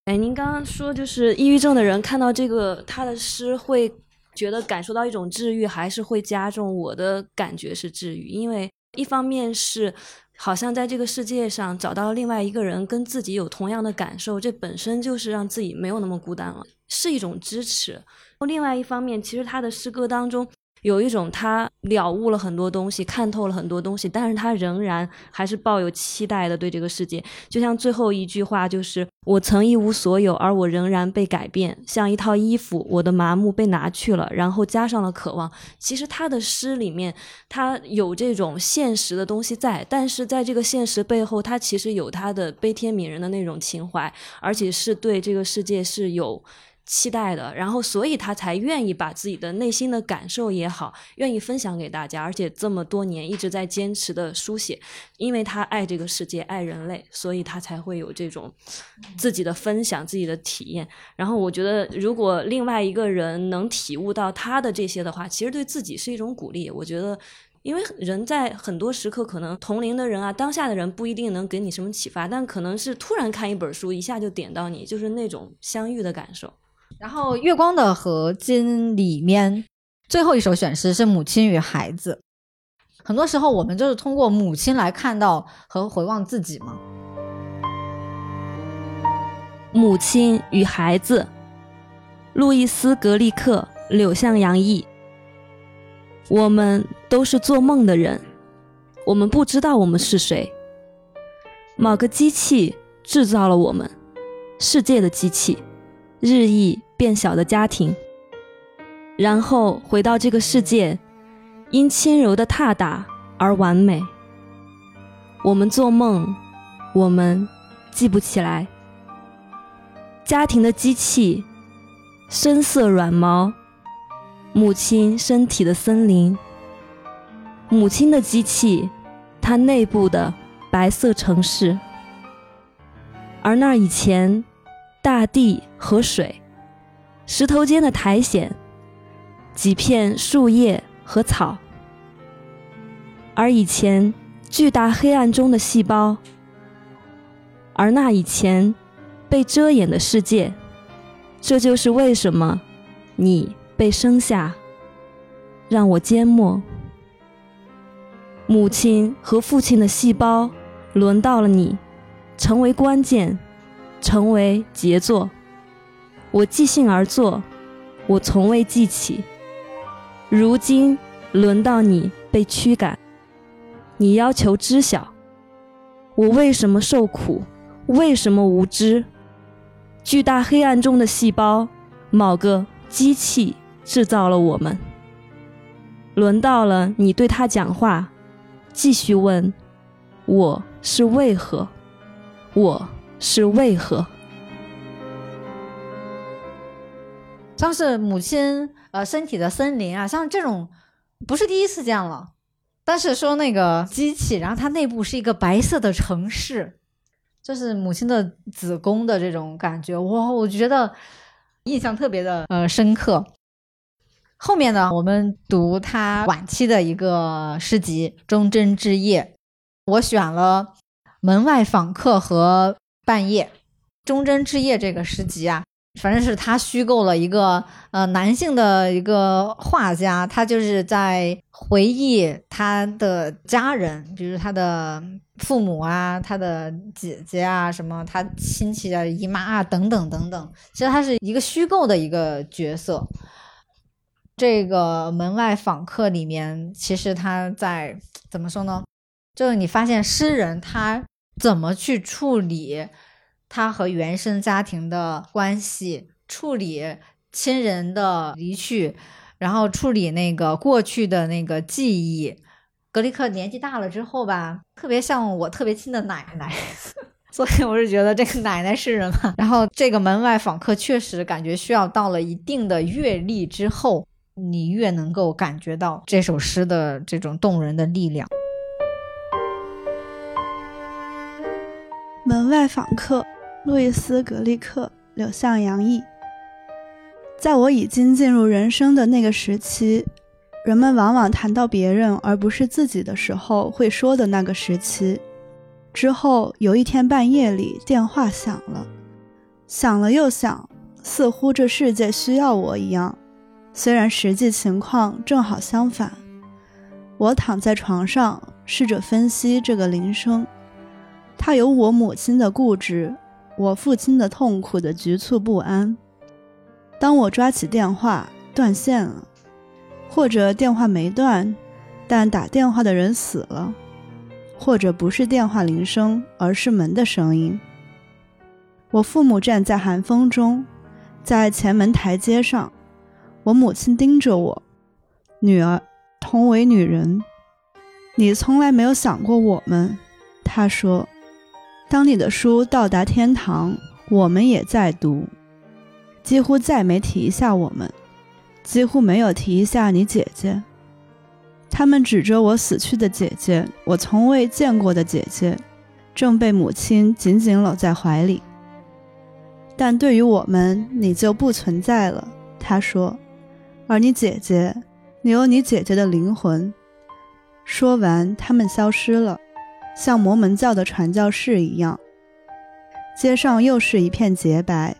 哎，您刚刚说就是抑郁症的人看到这个他的诗会觉得感受到一种治愈，还是会加重？我的感觉是治愈，因为一方面是好像在这个世界上找到另外一个人，跟自己有同样的感受，这本身就是让自己没有那么孤单了，是一种支持。另外一方面，其实他的诗歌当中。有一种他了悟了很多东西，看透了很多东西，但是他仍然还是抱有期待的对这个世界。就像最后一句话，就是我曾一无所有，而我仍然被改变，像一套衣服，我的麻木被拿去了，然后加上了渴望。其实他的诗里面，他有这种现实的东西在，但是在这个现实背后，他其实有他的悲天悯人的那种情怀，而且是对这个世界是有。期待的，然后所以他才愿意把自己的内心的感受也好，愿意分享给大家，而且这么多年一直在坚持的书写，因为他爱这个世界，爱人类，所以他才会有这种自己的分享，自己的体验。然后我觉得，如果另外一个人能体悟到他的这些的话，其实对自己是一种鼓励。我觉得，因为人在很多时刻，可能同龄的人啊，当下的人不一定能给你什么启发，但可能是突然看一本书，一下就点到你，就是那种相遇的感受。然后《月光的合金》里面最后一首选诗是《母亲与孩子》。很多时候，我们就是通过母亲来看到和回望自己嘛。母亲与孩子，路易斯·格利克、柳向洋译。我们都是做梦的人，我们不知道我们是谁。某个机器制造了我们，世界的机器。日益变小的家庭，然后回到这个世界，因轻柔的踏打而完美。我们做梦，我们记不起来。家庭的机器，深色软毛，母亲身体的森林，母亲的机器，它内部的白色城市，而那以前。大地和水，石头间的苔藓，几片树叶和草，而以前巨大黑暗中的细胞，而那以前被遮掩的世界，这就是为什么你被生下，让我缄默。母亲和父亲的细胞，轮到了你，成为关键。成为杰作，我即兴而作，我从未记起。如今轮到你被驱赶，你要求知晓，我为什么受苦，为什么无知？巨大黑暗中的细胞，某个机器制造了我们。轮到了你对他讲话，继续问，我是为何？我。是为何？像是母亲呃身体的森林啊，像这种不是第一次见了。但是说那个机器，然后它内部是一个白色的城市，就是母亲的子宫的这种感觉，哇，我觉得印象特别的呃深刻。后面呢，我们读他晚期的一个诗集《忠贞之夜》，我选了《门外访客》和。半夜，忠贞之夜这个诗集啊，反正是他虚构了一个呃男性的一个画家，他就是在回忆他的家人，比如他的父母啊，他的姐姐啊，什么他亲戚啊、姨妈啊等等等等。其实他是一个虚构的一个角色。这个门外访客里面，其实他在怎么说呢？就是你发现诗人他。怎么去处理他和原生家庭的关系，处理亲人的离去，然后处理那个过去的那个记忆。格里克年纪大了之后吧，特别像我特别亲的奶奶，所以我是觉得这个奶奶是人嘛。然后这个门外访客确实感觉需要到了一定的阅历之后，你越能够感觉到这首诗的这种动人的力量。外访客，路易斯·格利克，柳向洋译。在我已经进入人生的那个时期，人们往往谈到别人而不是自己的时候会说的那个时期。之后有一天半夜里，电话响了，响了又响，似乎这世界需要我一样。虽然实际情况正好相反，我躺在床上。试着分析这个铃声。他有我母亲的固执，我父亲的痛苦的局促不安。当我抓起电话，断线了，或者电话没断，但打电话的人死了，或者不是电话铃声，而是门的声音。我父母站在寒风中，在前门台阶上。我母亲盯着我，女儿，同为女人，你从来没有想过我们。她说：“当你的书到达天堂，我们也在读。几乎再没提一下我们，几乎没有提一下你姐姐。他们指着我死去的姐姐，我从未见过的姐姐，正被母亲紧紧搂在怀里。但对于我们，你就不存在了。”她说。而你姐姐，你有你姐姐的灵魂。说完，他们消失了，像摩门教的传教士一样。街上又是一片洁白，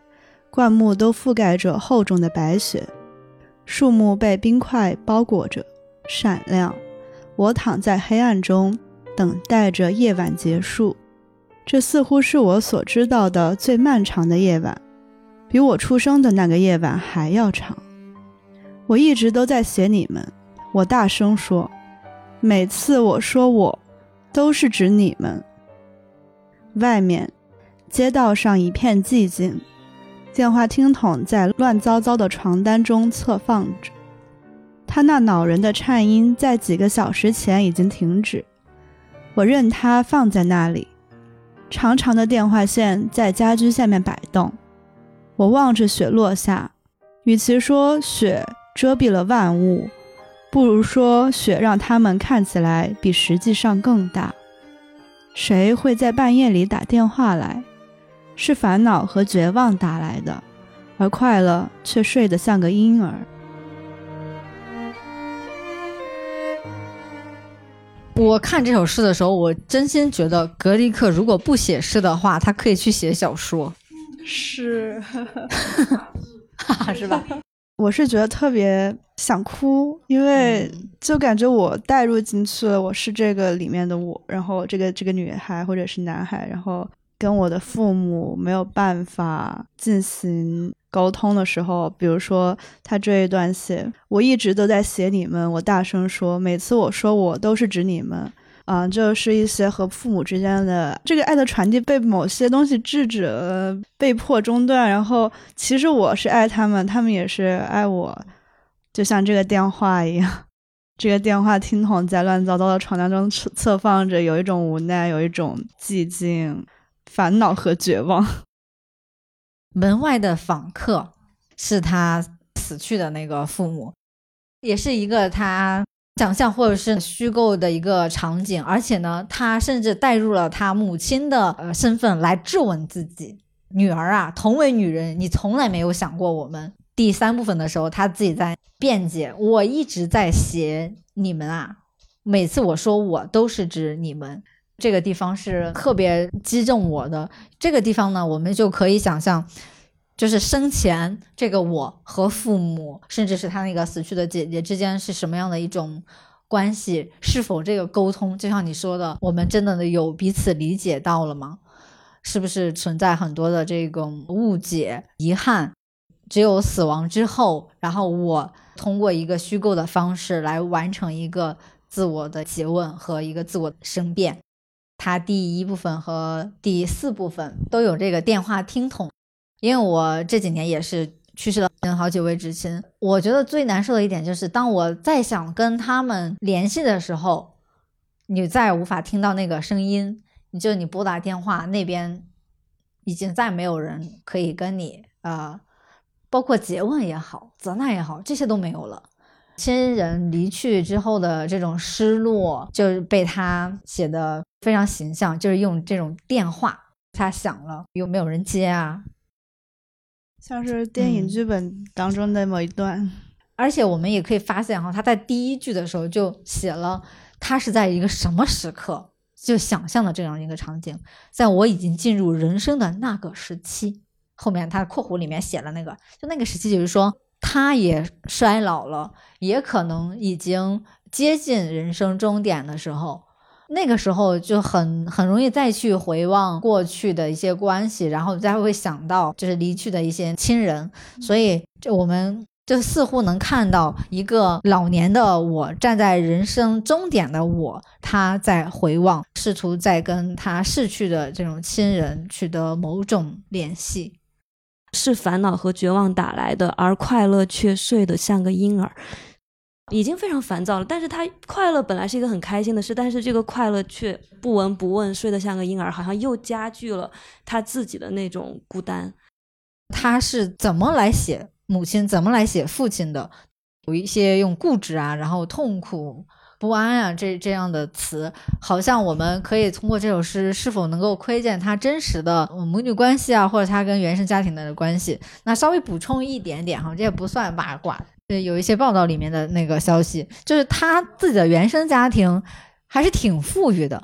灌木都覆盖着厚重的白雪，树木被冰块包裹着，闪亮。我躺在黑暗中，等待着夜晚结束。这似乎是我所知道的最漫长的夜晚，比我出生的那个夜晚还要长。我一直都在写你们，我大声说，每次我说我，都是指你们。外面，街道上一片寂静，电话听筒在乱糟糟的床单中侧放着，他那恼人的颤音在几个小时前已经停止。我任它放在那里，长长的电话线在家居下面摆动。我望着雪落下，与其说雪。遮蔽了万物，不如说雪让他们看起来比实际上更大。谁会在半夜里打电话来？是烦恼和绝望打来的，而快乐却睡得像个婴儿。我看这首诗的时候，我真心觉得格里克如果不写诗的话，他可以去写小说。是，是吧？我是觉得特别想哭，因为就感觉我带入进去了，我是这个里面的我，然后这个这个女孩或者是男孩，然后跟我的父母没有办法进行沟通的时候，比如说他这一段写，我一直都在写你们，我大声说，每次我说我都是指你们。啊，就是一些和父母之间的这个爱的传递被某些东西制止了，被迫中断。然后，其实我是爱他们，他们也是爱我，就像这个电话一样，这个电话听筒在乱糟糟的床单中侧侧放着，有一种无奈，有一种寂静、烦恼和绝望。门外的访客是他死去的那个父母，也是一个他。想象或者是虚构的一个场景，而且呢，他甚至带入了他母亲的呃身份来质问自己女儿啊，同为女人，你从来没有想过我们。第三部分的时候，他自己在辩解，我一直在写你们啊，每次我说我都是指你们，这个地方是特别击中我的。这个地方呢，我们就可以想象。就是生前这个我和父母，甚至是他那个死去的姐姐之间是什么样的一种关系？是否这个沟通，就像你说的，我们真的有彼此理解到了吗？是不是存在很多的这种误解、遗憾？只有死亡之后，然后我通过一个虚构的方式来完成一个自我的诘问和一个自我申辩。它第一部分和第四部分都有这个电话听筒。因为我这几年也是去世了好几位至亲，我觉得最难受的一点就是，当我再想跟他们联系的时候，你再无法听到那个声音，你就你拨打电话那边已经再没有人可以跟你啊，包括诘问也好，责难也好，这些都没有了。亲人离去之后的这种失落，就是被他写的非常形象，就是用这种电话，他响了，有没有人接啊？像是电影剧本当中的某一段，而且我们也可以发现哈，他在第一句的时候就写了他是在一个什么时刻，就想象的这样一个场景，在我已经进入人生的那个时期，后面他括弧里面写了那个，就那个时期，就是说他也衰老了，也可能已经接近人生终点的时候，那个时候就很很容易再去回望过去的一些关系，然后再会想到就是离去的一些亲人，所以就我们就似乎能看到一个老年的我站在人生终点的我，他在回望，试图在跟他逝去的这种亲人取得某种联系。是烦恼和绝望打来的，而快乐却睡得像个婴儿。已经非常烦躁了，但是他快乐本来是一个很开心的事，但是这个快乐却不闻不问，睡得像个婴儿，好像又加剧了他自己的那种孤单。他是怎么来写母亲，怎么来写父亲的？有一些用固执啊，然后痛苦、不安啊，这这样的词，好像我们可以通过这首诗是否能够窥见他真实的母女关系啊，或者他跟原生家庭的关系。那稍微补充一点点哈，这也不算八卦。对，有一些报道里面的那个消息，就是他自己的原生家庭还是挺富裕的，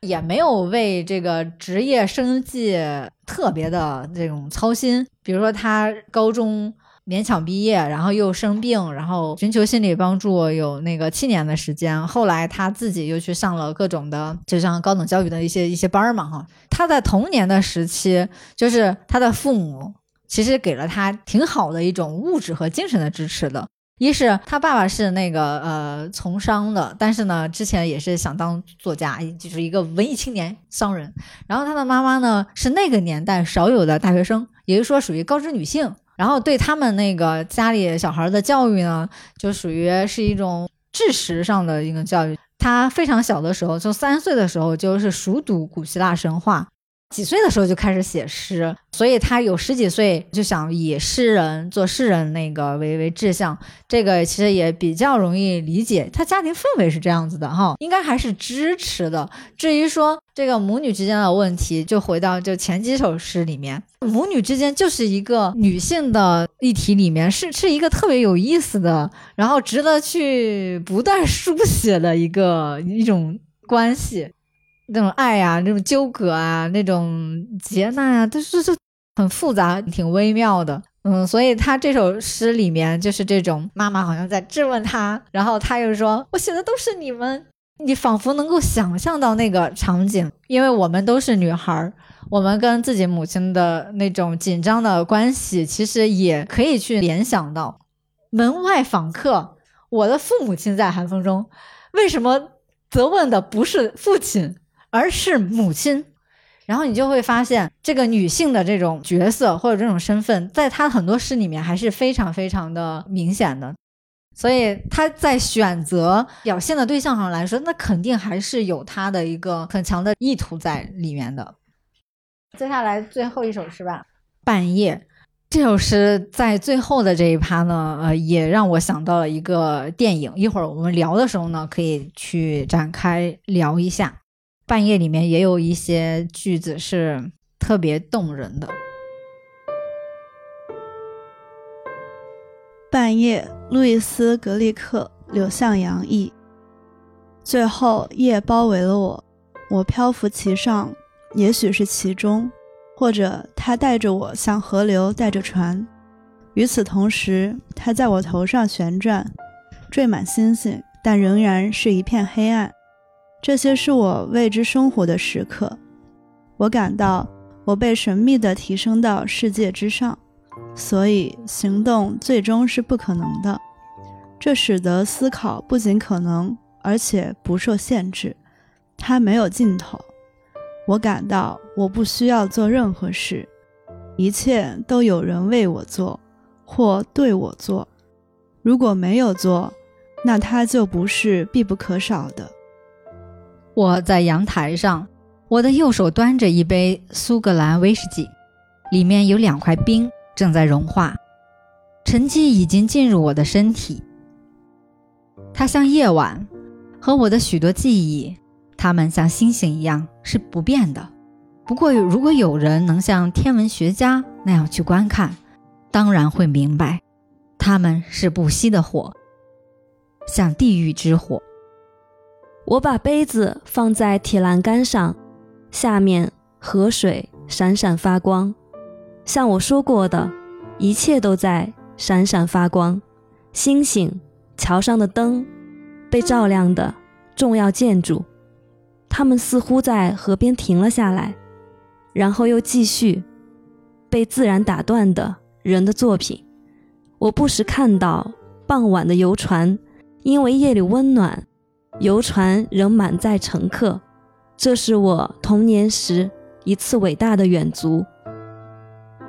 也没有为这个职业生计特别的这种操心。比如说，他高中勉强毕业，然后又生病，然后寻求心理帮助，有那个七年的时间。后来他自己又去上了各种的，就像高等教育的一些一些班儿嘛，哈。他在童年的时期，就是他的父母。其实给了他挺好的一种物质和精神的支持的。一是他爸爸是那个呃从商的，但是呢之前也是想当作家，就是一个文艺青年商人。然后他的妈妈呢是那个年代少有的大学生，也就是说属于高知女性。然后对他们那个家里小孩的教育呢，就属于是一种知识上的一个教育。他非常小的时候，就三岁的时候就是熟读古希腊神话。几岁的时候就开始写诗，所以他有十几岁就想以诗人做诗人那个为为志向，这个其实也比较容易理解。他家庭氛围是这样子的哈，应该还是支持的。至于说这个母女之间的问题，就回到就前几首诗里面，母女之间就是一个女性的议题里面，是是一个特别有意思的，然后值得去不断 书写的一个一种关系。那种爱呀，那种纠葛啊，那种劫难啊，都是是很复杂、挺微妙的。嗯，所以他这首诗里面就是这种妈妈好像在质问他，然后他又说：“我写的都是你们。”你仿佛能够想象到那个场景，因为我们都是女孩儿，我们跟自己母亲的那种紧张的关系，其实也可以去联想到门外访客，我的父母亲在寒风中，为什么责问的不是父亲？而是母亲，然后你就会发现，这个女性的这种角色或者这种身份，在她很多诗里面还是非常非常的明显的。所以她在选择表现的对象上来说，那肯定还是有她的一个很强的意图在里面的。接下来最后一首诗吧，《半夜》这首诗在最后的这一趴呢，呃，也让我想到了一个电影。一会儿我们聊的时候呢，可以去展开聊一下。半夜里面也有一些句子是特别动人的。半夜，路易斯·格利克，柳向阳译。最后，夜包围了我，我漂浮其上，也许是其中，或者它带着我，像河流带着船。与此同时，它在我头上旋转，缀满星星，但仍然是一片黑暗。这些是我为之生活的时刻，我感到我被神秘地提升到世界之上，所以行动最终是不可能的。这使得思考不仅可能，而且不受限制，它没有尽头。我感到我不需要做任何事，一切都有人为我做，或对我做。如果没有做，那它就不是必不可少的。我在阳台上，我的右手端着一杯苏格兰威士忌，里面有两块冰正在融化，沉积已经进入我的身体。它像夜晚，和我的许多记忆，它们像星星一样是不变的。不过，如果有人能像天文学家那样去观看，当然会明白，它们是不熄的火，像地狱之火。我把杯子放在铁栏杆上，下面河水闪闪发光。像我说过的，一切都在闪闪发光。星星、桥上的灯、被照亮的重要建筑，他们似乎在河边停了下来，然后又继续被自然打断的人的作品。我不时看到傍晚的游船，因为夜里温暖，游船仍满载乘客。这是我童年时一次伟大的远足。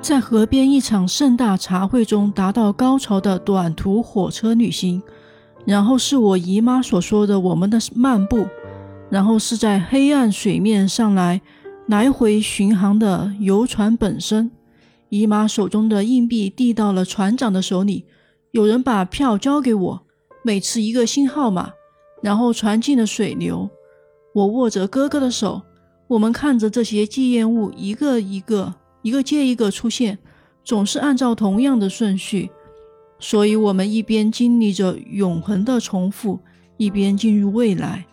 在河边一场盛大茶会中达到高潮的短途火车旅行，然后是我姨妈所说的我们的漫步，然后是在黑暗水面上来来回巡航的游船本身。姨妈手中的硬币递到了船长的手里，有人把票交给我，每次一个新号码，然后船进了水流。我握着哥哥的手，我们看着这些纪念物一个一个。一个接一个出现，总是按照同样的顺序，所以我们一边经历着永恒的重复，一边进入未来。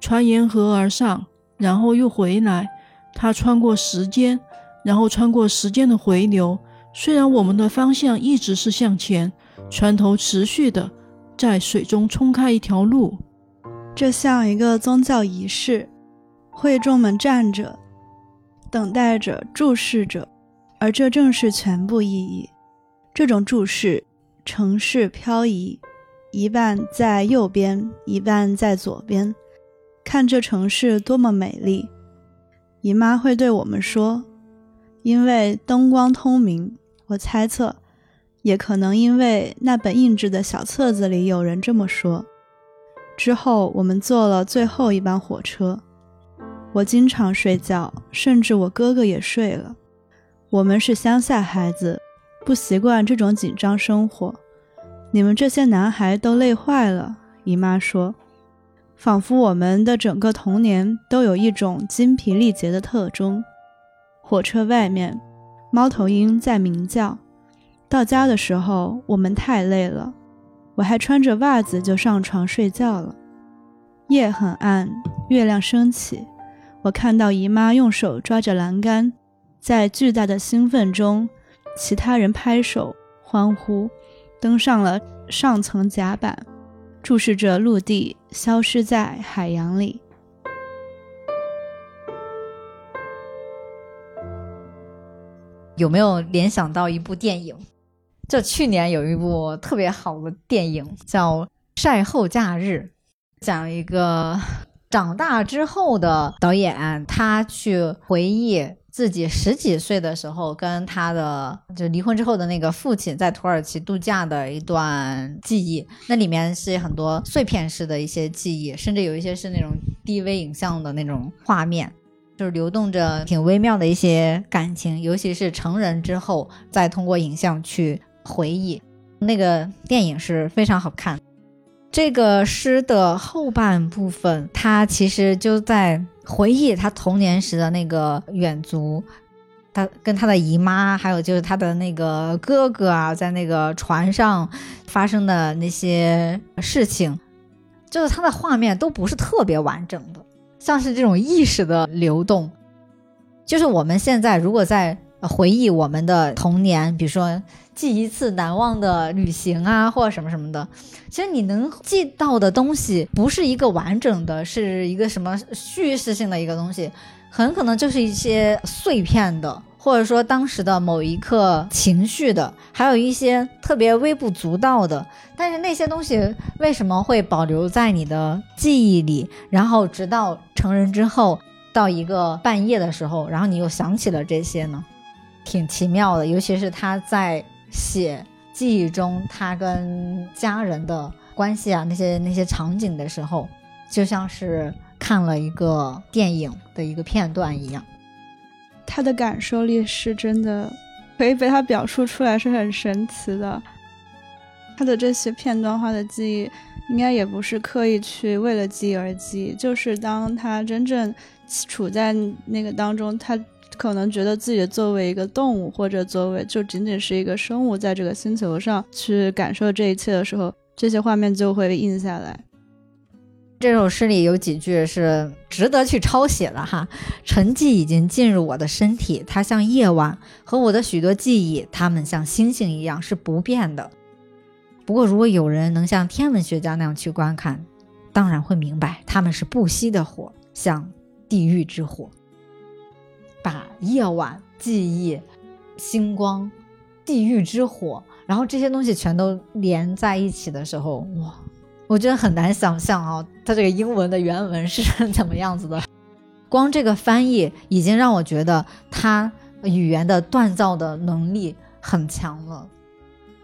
船沿河而上，然后又回来。它穿过时间，然后穿过时间的回流。虽然我们的方向一直是向前，船头持续的在水中冲开一条路。这像一个宗教仪式，会众们站着。等待着，注视着，而这正是全部意义。这种注视，城市漂移，一半在右边，一半在左边。看这城市多么美丽！姨妈会对我们说：“因为灯光通明。”我猜测，也可能因为那本印制的小册子里有人这么说。之后，我们坐了最后一班火车。我经常睡觉，甚至我哥哥也睡了。我们是乡下孩子，不习惯这种紧张生活。你们这些男孩都累坏了，姨妈说，仿佛我们的整个童年都有一种精疲力竭的特征。火车外面，猫头鹰在鸣叫。到家的时候，我们太累了，我还穿着袜子就上床睡觉了。夜很暗，月亮升起。我看到姨妈用手抓着栏杆，在巨大的兴奋中，其他人拍手欢呼，登上了上层甲板，注视着陆地消失在海洋里。有没有联想到一部电影？就去年有一部特别好的电影，叫《晒后假日》，讲一个。长大之后的导演，他去回忆自己十几岁的时候，跟他的就离婚之后的那个父亲在土耳其度假的一段记忆。那里面是很多碎片式的一些记忆，甚至有一些是那种 DV 影像的那种画面，就是流动着挺微妙的一些感情。尤其是成人之后，再通过影像去回忆，那个电影是非常好看。这个诗的后半部分，他其实就在回忆他童年时的那个远足，他跟他的姨妈，还有就是他的那个哥哥啊，在那个船上发生的那些事情，就是他的画面都不是特别完整的，像是这种意识的流动，就是我们现在如果在回忆我们的童年，比如说。记一次难忘的旅行啊，或者什么什么的，其实你能记到的东西不是一个完整的，是一个什么叙事性的一个东西，很可能就是一些碎片的，或者说当时的某一刻情绪的，还有一些特别微不足道的。但是那些东西为什么会保留在你的记忆里？然后直到成人之后，到一个半夜的时候，然后你又想起了这些呢？挺奇妙的，尤其是他在。写记忆中他跟家人的关系啊，那些那些场景的时候，就像是看了一个电影的一个片段一样。他的感受力是真的，可以被他表述出来，是很神奇的。他的这些片段化的记忆，应该也不是刻意去为了记忆而记忆，就是当他真正处在那个当中，他。可能觉得自己作为一个动物，或者作为就仅仅是一个生物，在这个星球上去感受这一切的时候，这些画面就会印下来。这首诗里有几句是值得去抄写的哈。沉寂已经进入我的身体，它像夜晚和我的许多记忆，它们像星星一样是不变的。不过，如果有人能像天文学家那样去观看，当然会明白，他们是不息的火。像地狱之火，把夜晚、记忆、星光、地狱之火，然后这些东西全都连在一起的时候，哇，我觉得很难想象啊，它这个英文的原文是 怎么样子的。光这个翻译已经让我觉得它语言的锻造的能力很强了。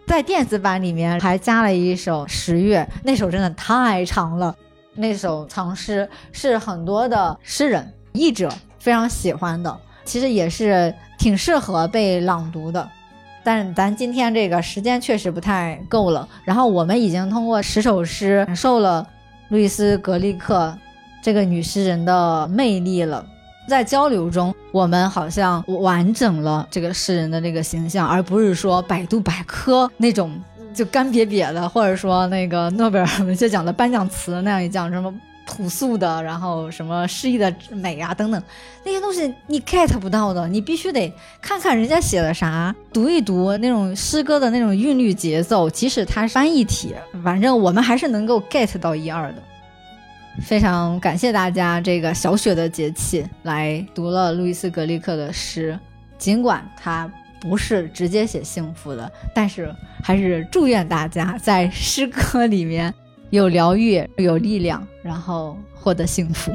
在电子版里面还加了一首十月，那首真的太长了。那首长诗是很多的诗人译者非常喜欢的，其实也是挺适合被朗读的。但是咱今天这个时间确实不太够了。然后我们已经通过十首诗感受了路易斯·格利克这个女诗人的魅力了。在交流中，我们好像完整了这个诗人的这个形象，而不是说百度百科那种就干瘪瘪的，或者说那个诺贝尔文学奖的颁奖词那样一讲什么朴素的，然后什么诗意的美啊等等那些东西，你 get 不到的，你必须得看看人家写的啥，读一读那种诗歌的那种韵律节奏，即使它是翻译体，反正我们还是能够 get 到一二的。非常感谢大家这个小雪的节气来读了路易斯·格利克的诗，尽管他不是直接写幸福的，但是还是祝愿大家在诗歌里面有疗愈、有力量，然后获得幸福。